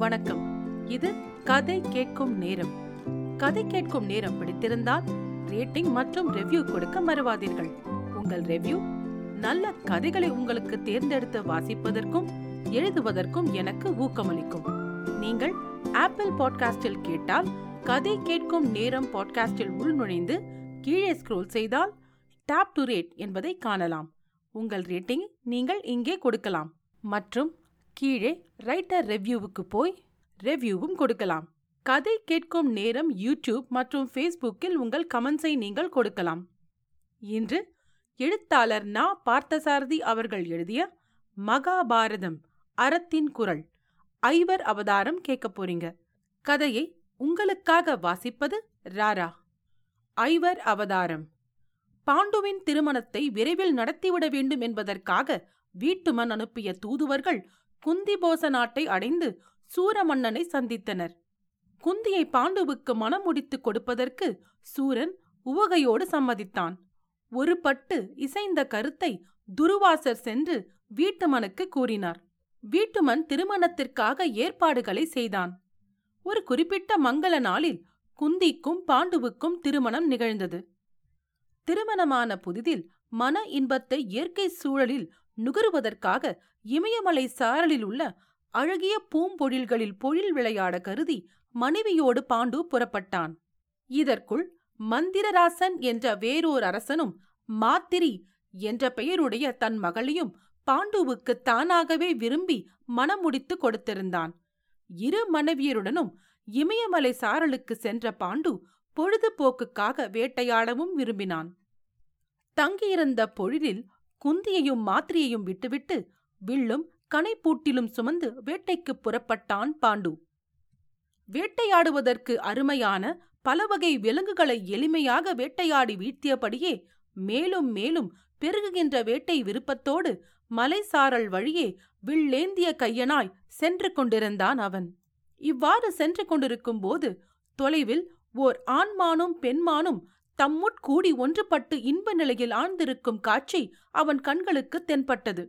வணக்கம். இது கதை கேட்கும் நேரம். கதை கேட்கும் நேரம் பிடித்திருந்தால் ரேட்டிங் மற்றும் ரெவ்யூ கொடுக்க மறவாதீர்கள். உங்கள் ரெவ்யூ நல்ல கதைகளை உங்களுக்கு தேர்ந்தெடுத்து வாசிப்பதற்கும் எழுதுவதற்கும் எனக்கு ஊக்கமளிக்கும். நீங்கள் ஆப்பிள் பாட்காஸ்டில் கேட்டால் கதை கேட்கும் நேரம் பாட்காஸ்டில் உள்நுழைந்து கீழே ஸ்க்ரோல் செய்தால் டாப் டு ரேட் என்பதை காணலாம். உங்கள் ரேட்டிங் நீங்கள் இங்கே கொடுக்கலாம். மற்றும் கீழே ரைட்டர் ரெவ்யூவுக்கு போய் ரெவ்யூவும் கொடுக்கலாம். கதை கேட்கும் நேரம் யூடியூப் மற்றும் ஃபேஸ்புக்கில் உங்கள் கமெண்ட்ஸை நீங்கள் கொடுக்கலாம். இன்று எழுத்தாளர் நா. பார்த்தசாரதி அவர்கள் எழுதிய மகாபாரதம் அறத்தின் குரல் ஐவர் அவதாரம் கேட்க போறீங்க. கதையை உங்களுக்காக வாசிப்பது ராரா. ஐவர் அவதாரம். பாண்டுவின் திருமணத்தை விரைவில் நடத்திவிட வேண்டும் என்பதற்காக வீட்டுமன் அனுப்பிய தூதுவர்கள் குந்திபோச நாட்டை அடைந்து சூரமன்னனை சந்தித்தனர். குந்தியை பாண்டுவுக்கு மனம் முடித்துக் கொடுப்பதற்கு சூரன் உவகையோடு சம்மதித்தான். ஒரு பட்டு இசைந்த கருத்தை துருவாசர் சென்று வீட்டுமனுக்கு கூறினார். வீட்டுமன் திருமணத்திற்காக ஏற்பாடுகளை செய்தான். ஒரு குறிப்பிட்ட மங்கள நாளில் குந்திக்கும் பாண்டுவுக்கும் திருமணம் நிகழ்ந்தது. திருமணமான புதிதில் மன இன்பத்தை இயற்கை சூழலில் நுகருவதற்காக இமயமலை சாரலில் உள்ள அழகிய பூம்பொழில்களில் பொழில் விளையாட கருதி மனைவியோடு பாண்டு புறப்பட்டான். இதற்குள் மந்திரராசன் என்ற வேறோர் அரசனும் மாத்திரி என்ற பெயருடைய தன் மகளையும் பாண்டுவுக்கு தானாகவே விரும்பி மணமுடித்து கொடுத்திருந்தான். இரு மனைவியருடனும் இமயமலை சாரலுக்கு சென்ற பாண்டு பொழுதுபோக்குக்காக வேட்டையாடவும் விரும்பினான். தங்கியிருந்த பொழிலில் குந்தியையும் மாத்திரியையும் விட்டுவிட்டு வில்லும் கனைப்பூட்டிலும் சுமந்து வேட்டைக்கு புறப்பட்டான் பாண்டு. வேட்டையாடுவதற்கு அருமையான பலவகை விலங்குகளை எளிமையாக வேட்டையாடி வீழ்த்தியபடியே மேலும் மேலும் பெருகுகின்ற வேட்டை விருப்பத்தோடு மலைசாரல் வழியே வில்லேந்திய கையனாய் சென்று கொண்டிருந்தான் அவன். இவ்வாறு சென்று கொண்டிருக்கும் போது தொலைவில் ஓர் ஆண்மானும் பெண்மானும் தம்முட் கூடி ஒன்றுபட்டு இன்ப நிலையில் ஆழ்ந்திருக்கும் காட்சி அவன் கண்களுக்கு தென்பட்டது.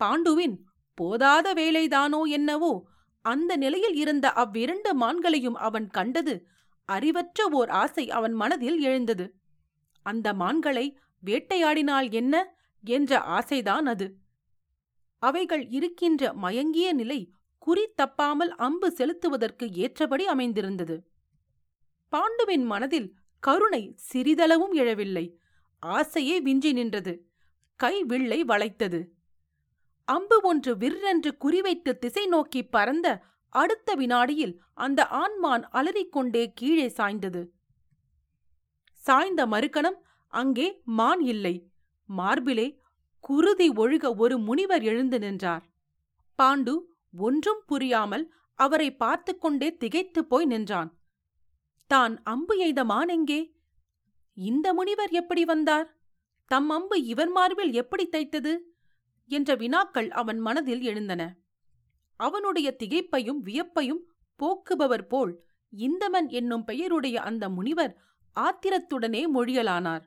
பாண்டுவின் போதாத வேலைதானோ என்னவோ அந்த நிலையில் இருந்த அவ்விரண்டு மான்களையும் அவன் கண்டது அறிவற்ற ஓர் ஆசை அவன் மனதில் எழுந்தது. அந்த மான்களை வேட்டையாடினால் என்ன என்ற ஆசைதான் அது. அவைகள் இருக்கின்ற மயங்கிய நிலை குறி தப்பாமல் அம்பு செலுத்துவதற்கு ஏற்றபடி அமைந்திருந்தது. பாண்டுவின் மனதில் கருணை சிறிதளவும் எழவில்லை. ஆசையே விஞ்சி நின்றது. கை வில்லை வளைத்தது. அம்பு ஒன்று விற்றென்று குறிவைத்து திசை நோக்கி பறந்த அடுத்த வினாடியில் அந்த ஆண்மான் அலறிக்கொண்டே கீழே சாய்ந்தது. சாய்ந்த மறுக்கணம் அங்கே மான் இல்லை. மார்பிலே குருதி ஒழுக ஒரு முனிவர் எழுந்து நின்றார். பாண்டு ஒன்றும் புரியாமல் அவரை பார்த்து கொண்டே திகைத்துப் போய் நின்றான். தான் அம்பு எய்த மான் எங்கே? இந்த முனிவர் எப்படி வந்தார்? தம் அம்பு இவர் மார்பில் எப்படி தைத்தது? என்ற வினாக்கள் அவன் மனதில் எழுந்தன. அவனுடைய திகைப்பையும் வியப்பையும் போக்குபவர் போல் இந்தமன் என்னும் பெயருடைய அந்த முனிவர் ஆத்திரத்துடனே மொழியலானார்.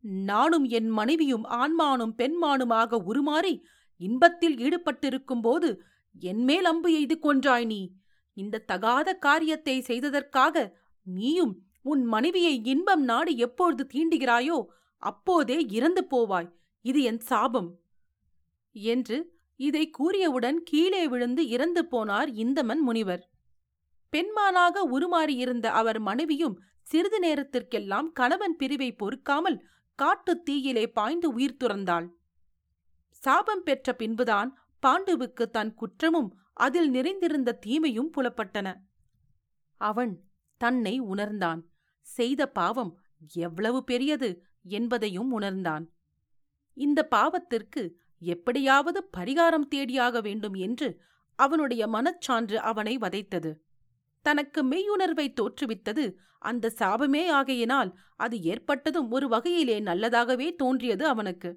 நானும் என் மனைவியும் ஆண்மானும் பெண்மானுமாக உருமாறி இன்பத்தில் ஈடுபட்டிருக்கும் போது என்மேல் அம்பு எய்து கொன்றாய் நீ? இந்த தகாத காரியத்தை செய்ததற்காக நீயும் உன் மனைவியை இன்பம் நாடு எப்பொழுது தீண்டுகிறாயோ அப்போதே இறந்து போவாய். இது என் சாபம். என்று இதை கூறியவுடன் கீழே விழுந்து இறந்து போனார் இந்தமன் முனிவர். பெண்மானாக உருமாறியிருந்த அவர் மனைவியும் சிறிது நேரத்திற்கெல்லாம் கணவன் பிரிவை பொறுக்காமல் காட்டுத் தீயிலே பாய்ந்து உயிர் துறந்தாள். சாபம் பெற்ற பின்புதான் பாண்டுவுக்கு தன் குற்றமும் அதில் நிறைந்திருந்த தீமையும் புலப்பட்டன. அவன் தன்னை உணர்ந்தான். செய்த பாவம் எவ்வளவு பெரியது என்பதையும் உணர்ந்தான். இந்த பாவத்திற்கு எப்படியாவது பரிகாரம் தேடியாக வேண்டும் என்று அவனுடைய மனச்சான்று அவனை வதைத்தது. தனக்கு மெய்யுணர்வை தோற்றுவித்தது அந்த சாபமே ஆகையினால் அது ஏற்பட்டதும் ஒரு வகையிலே நல்லதாகவே தோன்றியது அவனுக்கு.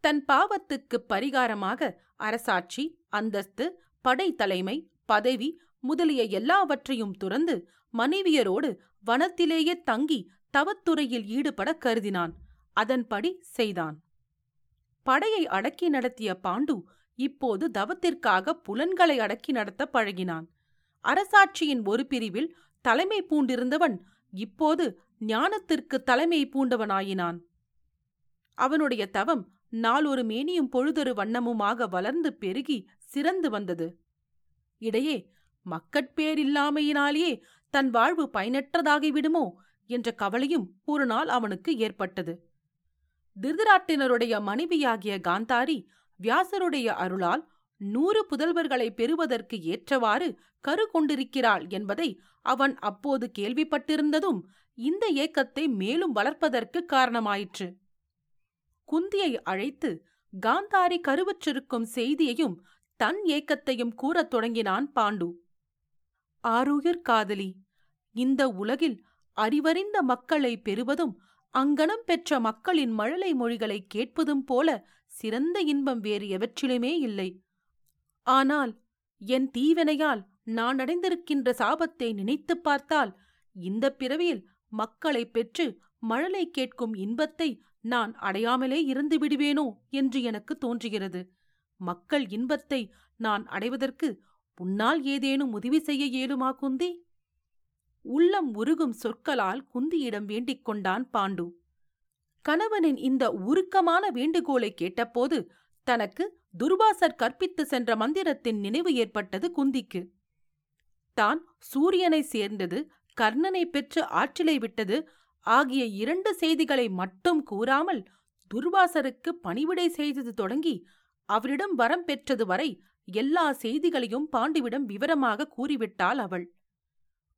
தன் பாவத்துக்கு பரிகாரமாக அரசாட்சி அந்தஸ்து படை தலைமை பதவி முதலிய எல்லாவற்றையும் துறந்து மனைவியரோடு வனத்திலேயே தங்கி தவத்துறையில் ஈடுபட கருதினான். அதன்படி செய்தான். படையை அடக்கி நடத்திய பாண்டு இப்போது தவத்திற்காக புலன்களை அடக்கி நடத்த பழகினான். அரசாட்சியின் ஒரு பிரிவில் தலைமை பூண்டிருந்தவன் இப்போது ஞானத்திற்கு தலைமை பூண்டவனாயினான். அவனுடைய தவம் நாளொரு மேனியும் பொழுதொரு வண்ணமுமாக வளர்ந்து பெருகி சிறந்து வந்தது. இடையே மக்கட்பேரில்லாமையினாலேயே தன் வாழ்வு பயனற்றதாகிவிடுமோ என்ற கவலையும் ஒரு நாள் அவனுக்கு ஏற்பட்டது. திருதராட்டினருடைய மனைவியாகிய காந்தாரி வியாசருடைய அருளால் நூறு புதல்வர்களை பெறுவதற்கு ஏற்றவாறு கரு கொண்டிருக்கிறாள் என்பதை அவன் அப்போது கேள்விப்பட்டிருந்ததும் இந்த ஏக்கத்தை மேலும் வளர்ப்பதற்கு காரணமாயிற்று. குந்தியை அழைத்து காந்தாரி கருவற்றிருக்கும் செய்தியையும் தன் ஏக்கத்தையும் கூறத் தொடங்கினான் பாண்டு. ஆருயிர் காதலி இந்த உலகில் அறிவறிந்த மக்களை பெறுவதும் அங்கனம் பெற்ற மக்களின் மழலை மொழிகளை கேட்பதும் போல சிறந்த இன்பம் வேறு எவற்றிலுமே இல்லை. ஆனால் என் தீவினையால் நான் அடைந்திருக்கின்ற சாபத்தை நினைத்துப் பார்த்தால் இந்த பிறவியில் மக்களை பெற்று மழலை கேட்கும் இன்பத்தை நான் அடையாமலே இருந்து விடுவேனோ என்று எனக்கு தோன்றுகிறது. மக்கள் இன்பத்தை நான் அடைவதற்கு உன்னால் ஏதேனும் உதவி செய்ய இயலுமா குந்தி? உள்ளம் உருகும் சொற்களால் குந்தியிடம் வேண்டிக் கொண்டான் பாண்டு. கணவனின் இந்த உருக்கமான வேண்டுகோளை கேட்டபோது தனக்கு துர்வாசர் கற்பித்து சென்ற மந்திரத்தின் நினைவு ஏற்பட்டது குந்திக்கு. தான் சூரியனை சேர்ந்தது கர்ணனை பெற்று ஆற்றிலை விட்டது. ஆகிய இரண்டு செய்திகளை மட்டும் கூறாமல் துர்வாசருக்கு பணிவிடை செய்தது தொடங்கி அவரிடம் வரம் பெற்றது வரை எல்லா செய்திகளையும் பாண்டுவிடம் விவரமாக கூறிவிட்டாள் அவள்.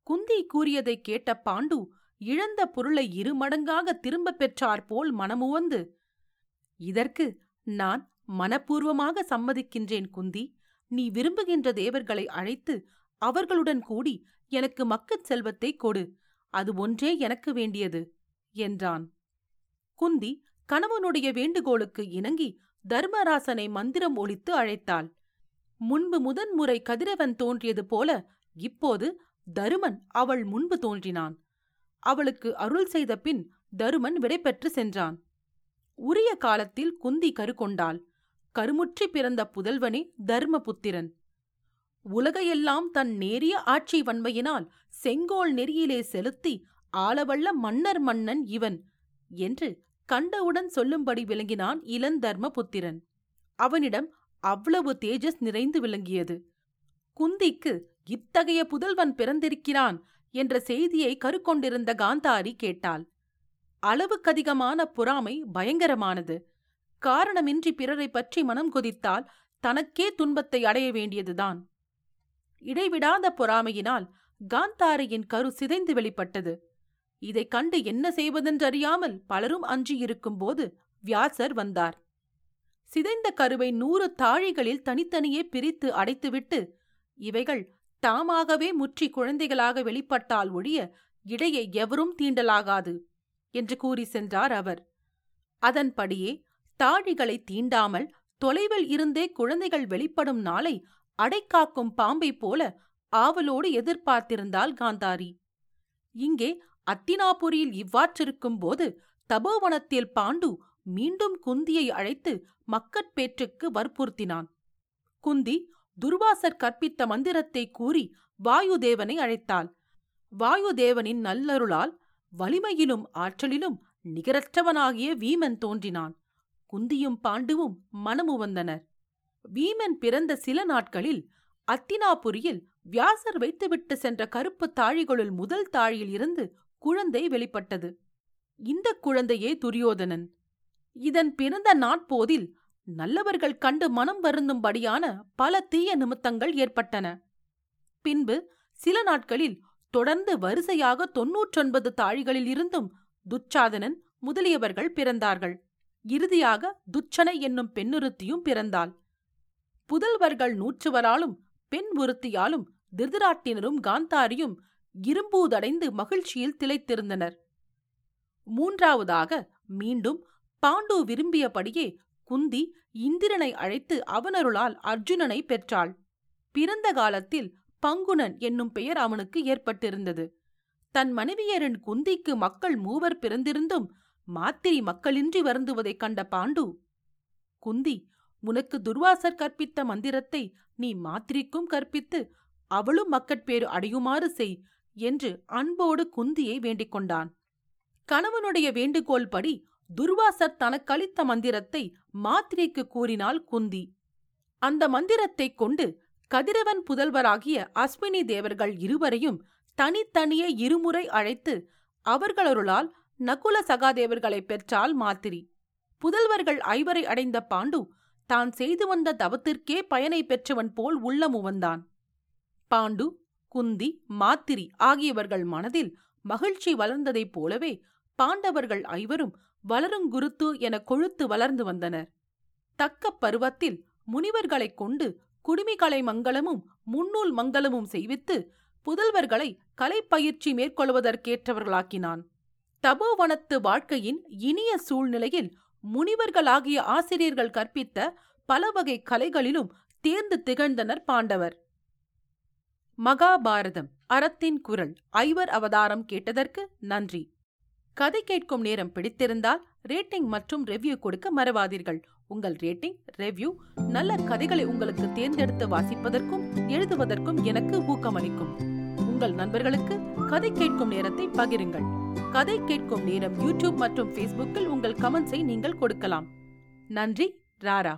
குந்தி கூறியதை கேட்ட பாண்டு இழந்த பொருளை இருமடங்காக திரும்பப் பெற்றார் போல் மனமுவந்து இதற்கு நான் மனப்பூர்வமாக சம்மதிக்கின்றேன் குந்தி. நீ விரும்புகின்ற தேவர்களை அழைத்து அவர்களுடன் கூடி எனக்கு மக்கட் செல்வத்தை கொடு அது ஒன்றே எனக்கு வேண்டியது என்றான். குந்தி கணவனுடைய வேண்டுகோளுக்கு இணங்கி தர்மராசனை மந்திரம் ஒழித்து அழைத்தாள். முன்பு முதன்முறை கதிரவன் தோன்றியது போல இப்போது தருமன் அவள் முன்பு தோன்றினான். அவளுக்கு அருள் செய்த பின் தருமன் விடைபெற்று சென்றான். உரிய காலத்தில் குந்தி கருகொண்டாள். கருமுற்றி பிறந்த புதல்வனே தர்மபுத்திரன். உலகையெல்லாம் தன் நேரிய ஆட்சி வன்மையினால் செங்கோல் நெறியிலே செலுத்தி ஆளவல்ல மன்னர் மன்னன் இவன் என்று கண்டவுடன் சொல்லும்படி விளங்கினான் இளந்தர்மபுத்திரன். அவனிடம் அவ்வளவு தேஜஸ் நிறைந்து விளங்கியது. குந்திக்கு இத்தகைய புதல்வன் பிறந்திருக்கிறான் என்ற செய்தியை கருக்கொண்டிருந்த காந்தாரி கேட்டாள். அளவுக்கதிகமான பொறாமை பயங்கரமானது. காரணமின்றி பிறரை பற்றி மனம் கொதித்தால் தனக்கே துன்பத்தை அடைய வேண்டியதுதான். இடைவிடாத பொறாமையினால் காந்தாரியின் கரு சிதைந்து வெளிப்பட்டது. இதைக் கண்டு என்ன செய்வதென்றறியாமல் பலரும் அஞ்சியிருக்கும் போது வியாசர் வந்தார். சிதைந்த கருவை நூறு தாழிகளில் தனித்தனியே பிரித்து அடைத்துவிட்டு இவைகள் தாமாகவே முற்றி குழந்தைகளாக வெளிப்பட்டால் ஒழிய இடையை எவரும் தீண்டலாகாது என்று கூறி சென்றார் அவர். அதன்படியே தாழிகளை தீண்டாமல் தொலைவில் இருந்தே குழந்தைகள் வெளிப்படும் நாளை அடைக்காக்கும் பாம்பை போல ஆவலோடு எதிர்பார்த்திருந்தாள் காந்தாரி. இங்கே அத்தினாபுரியில் இவ்வாற்றிருக்கும் போது தபோவனத்தில் பாண்டு மீண்டும் குந்தியை அழைத்து மக்கட்பேற்றுக்கு வற்புறுத்தினான். குந்தி துர்வாசர் கற்பித்த மந்திரத்தை கூறி வாயுதேவனை அழைத்தாள். வாயுதேவனின் நல்லருளால் வலிமையிலும் ஆற்றலிலும் நிகரற்றவனாகிய வீமன் தோன்றினான். குந்தியும் பாண்டுவும் மனமு வந்தனர் வீமன் பிறந்த சில நாட்களில் அத்தினாபுரியில் வியாசர் வைத்துவிட்டு சென்ற கருப்பு தாழிகளுள் முதல் தாழியில் இருந்து குழந்தை வெளிப்பட்டது. இந்த குழந்தையே துரியோதனன். இதன் பிறந்த நாட்போதில் நல்லவர்கள் கண்டு மனம் வருந்தும்படியான பல தீய நிமித்தங்கள் ஏற்பட்டன. பின்பு சில நாட்களில் தொடர்ந்து வரிசையாக தொன்னூற்றொன்பது தாழிகளில் இருந்தும் துச்சாதனன் முதலியவர்கள் பிறந்தார்கள். இறுதியாக துச்சனை என்னும் பெண்ணுறுத்தியும் பிறந்தாள். புதல்வர்கள் நூற்றுவராலும் பெண் ஒருத்தியாலும் திருதராட்டினரும் காந்தாரியும் இரும்பூதடைந்து மகிழ்ச்சியில் திளைத்திருந்தனர். மூன்றாவதாக மீண்டும் பாண்டு விரும்பியபடியே குந்தி இந்திரனை அழைத்து அவனருளால் அர்ஜுனனை பெற்றாள். பிறந்த காலத்தில் பங்குனன் என்னும் பெயர் அவனுக்கு ஏற்பட்டிருந்தது. தன் மனைவியரின் குந்திக்கு மக்கள் மூவர் பிறந்திருந்தும் மாத்திரி மக்களின்றி வருந்துவதைக் கண்ட பாண்டு குந்தி உனக்கு துர்வாசர் கற்பித்த மந்திரத்தை நீ மாத்திரிக்கும் கற்பித்து அவளும் மக்கட்பேறு அடையுமாறு செய் என்று அன்போடு குந்தியை வேண்டிக் கொண்டான். கணவனுடைய வேண்டுகோள் படி துர்வாசர் தனக்களித்த மந்திரத்தை மாத்திரைக்கு கூறினாள் குந்தி. அந்த மந்திரத்தைக் கொண்டு கதிரவன் புதல்வராகிய அஸ்வினி தேவர்கள் இருவரையும் தனித்தனியே இருமுறை அழைத்து அவர்களருளால் நகுல சகாதேவர்களைப் பெற்றால் மாத்திரி. புதல்வர்கள் ஐவரை அடைந்த பாண்டு தான் செய்து வந்த தவத்திற்கே பயனை பெற்றவன் போல் உள்ளமுவந்தான் பாண்டு குந்தி மாத்திரி ஆகியவர்கள் மனதில் மகிழ்ச்சி வளர்ந்ததைப் போலவே பாண்டவர்கள் ஐவரும் வளருங்குருத்து என கொழுத்து வளர்ந்து வந்தனர். தக்க பருவத்தில் முனிவர்களைக் கொண்டு குடுமிகலை மங்களமும் முன்னூல் மங்களமும் செய்வித்து புதல்வர்களை கலைப்பயிற்சி மேற்கொள்வதற்கேற்றவர்களாக்கினான். தபோவனத்து வாழ்க்கையின் இனிய சூழ்நிலையில் முனிவர்களாகிய ஆசிரியர்கள் கற்பித்த பல வகை கலைகளிலும் தேர்ந்து திகழ்ந்தனர் பாண்டவர். மகாபாரதம் அறத்தின் குரல் ஐவர் அவதாரம் கேட்டதற்கு நன்றி. கதை கேட்கும் நேரம் பிடித்திருந்தால் ரேட்டிங் மற்றும் ரெவ்யூ கொடுக்க மறவாதீர்கள். உங்கள் ரேட்டிங் ரெவ்யூ நல்ல கதைகளை உங்களுக்கு தேர்ந்தெடுத்து வாசிப்பதற்கும் எழுதுவதற்கும் எனக்கு ஊக்கமளிக்கும். உங்கள் நண்பர்களுக்கு கதை கேட்கும் நேரத்தை பகிருங்கள். கதை கேட்கும் நேரம் யூடியூப் மற்றும் ஃபேஸ்புக்கில் உங்கள் கமெண்ட்ஸை நீங்கள் கொடுக்கலாம். நன்றி ராரா.